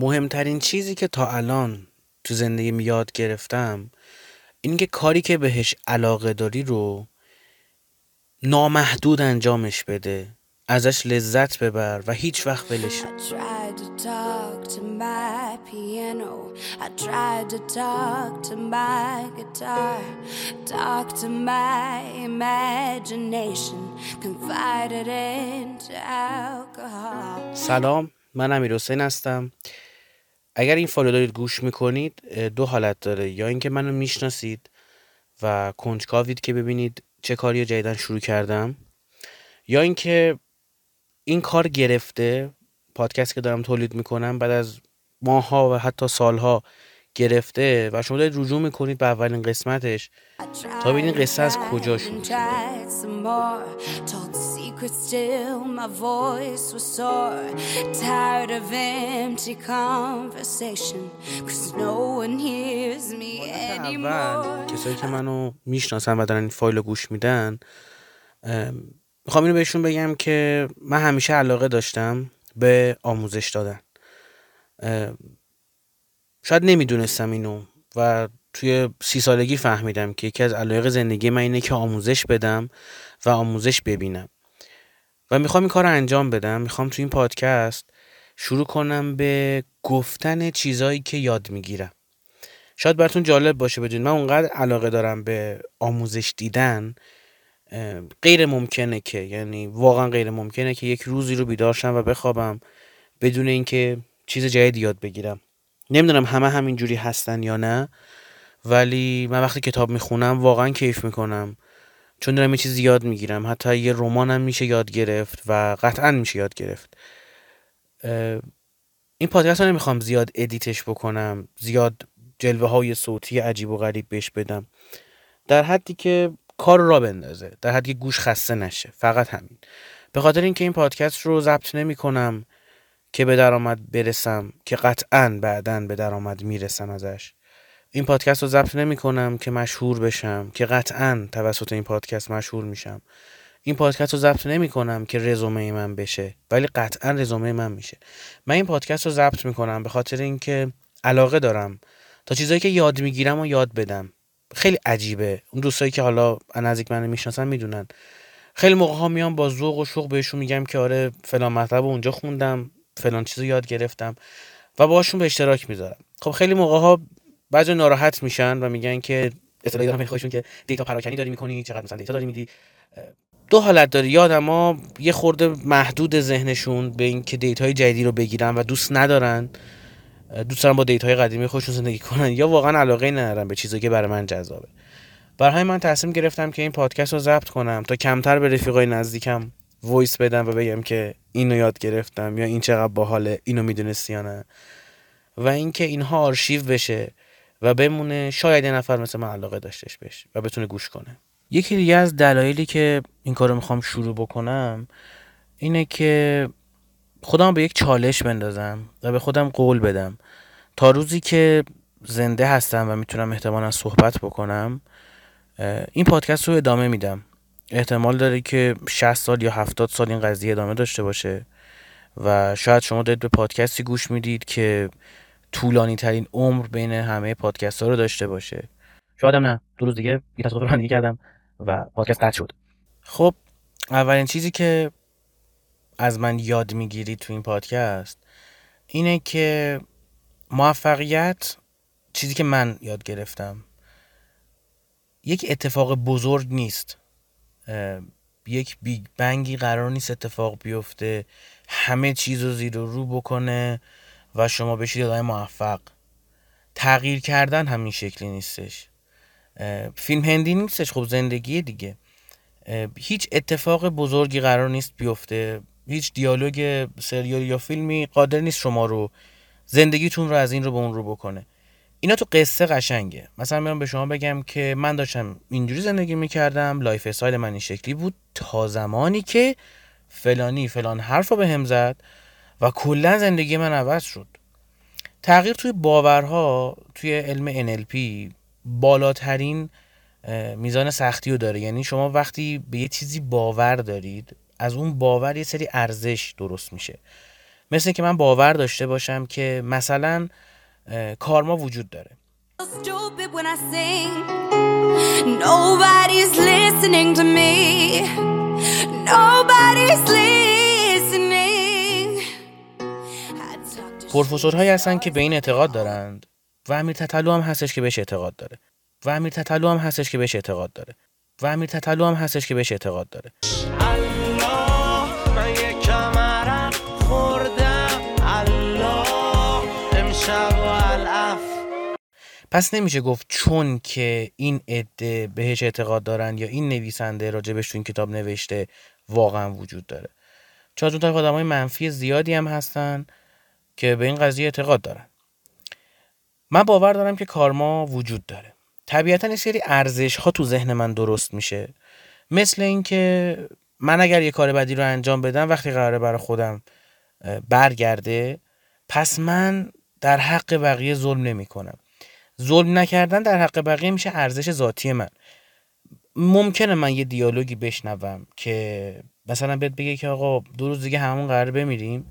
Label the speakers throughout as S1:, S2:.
S1: مهمترین چیزی که تا الان تو زندگیم یاد گرفتم این که کاری که بهش علاقه داری رو نامحدود انجامش بده ازش لذت ببر و هیچ وقت ولش. سلام من امیر حسین هستم. اگر این فالو دارید گوش می‌کنید دو حالت داره. یا اینکه منو می‌شناسید و کنجکاوید که ببینید چه کاری جدیدن شروع کردم یا اینکه این کار گرفته پادکست که دارم تولید می‌کنم بعد از ماها و حتی سالها گرفته و شما دارید رجوع می‌کنید به اولین قسمتش تا ببینید قصه از کجا شروع. کسایی که منو می‌شناسن و دارن این فایل رو گوش میدن ام، می‌خوام اینو بهشون بگم که من همیشه علاقه داشتم به آموزش دادن شاید نمی‌دونستم اینو و توی سی سالگی فهمیدم که یکی از علایق زندگی من اینه که آموزش بدم و آموزش ببینم. و می‌خوام این کار رو انجام بدم. می‌خوام توی این پادکست شروع کنم به گفتن چیزایی که یاد می‌گیرم. شاید براتون جالب باشه بدونید من اونقدر علاقه دارم به آموزش دیدن غیر ممکنه که یعنی واقعا غیر ممکنه که یک روزی رو بیدار شم و بخوابم بدون اینکه چیز جدیدی یاد بگیرم. نمی‌دونم همه همینجوری هستن یا نه ولی من وقتی کتاب می‌خونم واقعا کیف می‌کنم. چون دارم یه چیزی یاد می‌گیرم. حتی یه رمانم میشه یاد گرفت و قطعا میشه یاد گرفت. این پادکست رو نمی‌خوام زیاد ادیتش بکنم زیاد جلوه های صوتی عجیب و غریب بهش بدم. در حدی که کار را بندازه در حدی که گوش خسته نشه. فقط همین. به خاطر اینکه این پادکست رو ضبط نمی کنم که به درآمد برسم که قطعا بعدا به درآمد می‌رسم ازش. این پادکست رو ضبط نمی کنم که مشهور بشم که قطعا توسط این پادکست مشهور میشم. این پادکست رو ضبط نمی کنم که رزومه من بشه ولی قطعا رزومه من میشه. من این پادکست رو ضبط می کنم به خاطر اینکه علاقه دارم تا چیزایی که یاد می‌گیرم و یاد بدم. خیلی عجیبه. اون دوستایی که حالا نزدیک منو می‌شناسن می‌دونن. خیلی موقع ها میام با ذوق و شوق بهشون میگم که آره فلان مطلب اونجا خوندم. فلان چیزو یاد گرفتم و باهاشون به اشتراک می‌ذارم. خب خیلی موقع ها بعضی ناراحت میشن و میگن که اصطلاحی خیلی خودشون که دیتا پراکنی داری می‌کنی چقدر مثلا دیتا داری میدی. دو حالت داره. یا آدما یه خورده محدود ذهنشون به اینکه data ی جدیدی رو بگیرن و دوست ندارن دوست دارن با data ی قدیمی خودشون زندگی کنن یا واقعا علاقه ندارن به چیزی که برای من جذابه. برای من تصمیم گرفتم که این پادکست رو ضبط کنم تا کمتر به رفیقای نزدیکم voice بدم و بگم که اینو یاد گرفتم یا این چقدر باحاله اینو می‌دونستی یا نه. و اینکه اینها آرشیو بشه و بمونه شاید یه نفر مثل من علاقه داشتش بهش و بتونه گوش کنه. یکی دیگه از دلایلی که این کارو می‌خوام شروع بکنم اینه که خودم به یک چالش بندازم و به خودم قول بدم. تا روزی که زنده هستم و می‌تونم احتمالا صحبت بکنم این پادکست رو ادامه میدم. احتمال داره که 60 سال یا 70 سال این قضیه ادامه داشته باشه و شاید شما دارید به پادکستی گوش می‌دید که طولانی ترین عمر بین همه پادکست ها رو داشته باشه. شاید هم نه. دو روز دیگه یه تصادف رانندگی کردم و پادکست قطع شد. خب اولین چیزی که از من یاد می‌گیری تو این پادکست اینه که موفقیت چیزی که من یاد گرفتم. یک اتفاق بزرگ نیست. یک بیگ بنگی قرار نیست اتفاق بیفته. همه چیز رو زیر و رو بکنه و شما بشید آدم موفق. تغییر کردن همین شکلی نیستش. فیلم هندی نیستش خب زندگی دیگه. هیچ اتفاق بزرگی قرار نیست بیفته. هیچ دیالوگ سریال یا فیلمی قادر نیست شما رو زندگیتون رو از این رو به اون رو بکنه. اینا تو قصه قشنگه. مثلا میام به شما بگم که من داشتم اینجوری زندگی می‌کردم lifestyle من این شکلی بود. تا زمانی که فلانی فلان حرف رو به هم زد و کلا زندگی من عوض شد. تغییر توی باورها توی علم NLP بالاترین میزان سختی رو داره. یعنی شما وقتی به یه چیزی باور دارید از اون باور یه سری ارزش درست میشه. مثل که من باور داشته باشم که مثلا کارما وجود داره. پروفسورهایی هستن که به این اعتقاد دارند و امیر تتلو هم هستش که بهش اعتقاد داره. و امیر تتلو هم هستش که بهش اعتقاد داره. و امیر تتلو هم هستش که بهش اعتقاد داره. پس نمیشه گفت چون که این عده بهش اعتقاد دارن یا این نویسنده راجبش تو این کتاب نوشته واقعا وجود داره. چون اون طرف آدمای منفی زیادی هم هستن که به این قضیه اعتقاد دارن. من باور دارم که کارما وجود داره. طبیعتا یه سری ارزش ها تو ذهن من درست میشه. مثل اینکه من اگر یه کار بدی رو انجام بدم وقتی قراره برای خودم برگرده پس من در حق بقیه ظلم نمی کنم ظلم نکردن در حق بقیه میشه ارزش ذاتی من. ممکنه من یه دیالوگی بشنوم که مثلا بهت بگه که آقا دو روز دیگه همون قرار بمیریم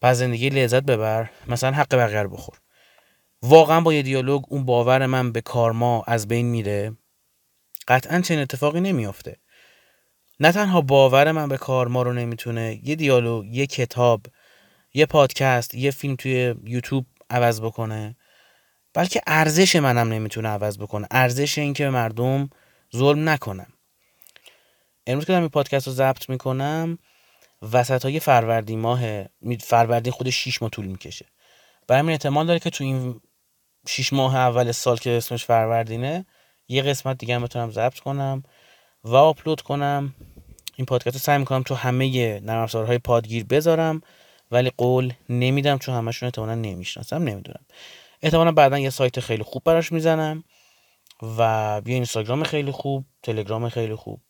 S1: پس زندگی لذت ببر مثلا حق بقیه رو بخور. واقعا با یه دیالوگ اون باور من به کارما از بین میره. قطعا چنین اتفاقی نمیافته. نه تنها باور من به کارما رو نمی‌تونه یه دیالوگ یه کتاب یه پادکست یه فیلم توی یوتیوب عوض بکنه. بلکه ارزش منم نمی‌تونه عوض بکنه. ارزش این که به مردم ظلم نکنم. امروز که دارم این پادکست رو ضبط می‌کنم وسط های فروردین ماه فروردین خودش 6 ماه طول می‌کشه. برای همین احتمال داره که تو این 6 ماه اول سال که اسمش فروردینه یه قسمت دیگه هم بتونم ضبط کنم و آپلود کنم. این پادکست رو سعی می‌کنم تو همه نرم افزارهای پادگیر بذارم ولی قول نمیدم چون همشون احتمالا نمی‌شناسم نمی‌دونم. احتمالا بعدا یه سایت خیلی خوب براش می‌زنم و یه اینستاگرام خیلی خوب تلگرام خیلی خوب.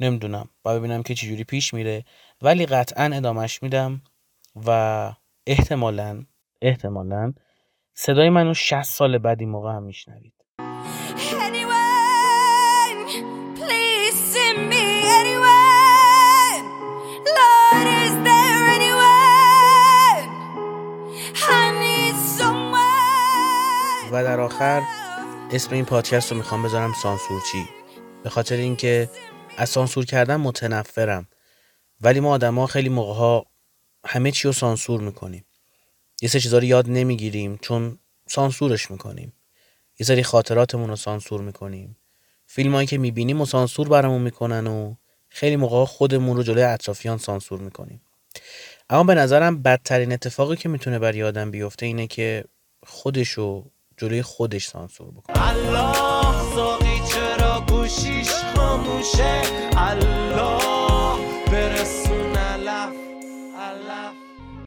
S1: نمی‌دونم. با ببینم که چجوری پیش میره. ولی قطعا ادامهش میدم و احتمالا احتمالا صدای منو 60 سال بعد این موقع هم میشنوید. و در آخر اسم این پادکست رو می‌خوام بذارم سانسورچی. به خاطر اینکه از سانسور کردن متنفرم. ولی ما آدما خیلی موقع ها همه چی رو سانسور می‌کنیم. یه سری چیزا رو یاد نمی‌گیریم چون سانسورش می‌کنیم. یه سری خاطراتمون رو سانسور می‌کنیم. فیلم هایی که می‌بینیم و سانسور برامون می‌کنن و خیلی موقع خودمون رو جلوی اطرافیان سانسور می‌کنیم. اما به نظرم بدترین اتفاقی که می‌تونه برای آدم بیفته اینه که خودشو جلوی خودش سانسور بکنه.
S2: الله ساقی چرا گوشیش خاموشه؟ الله.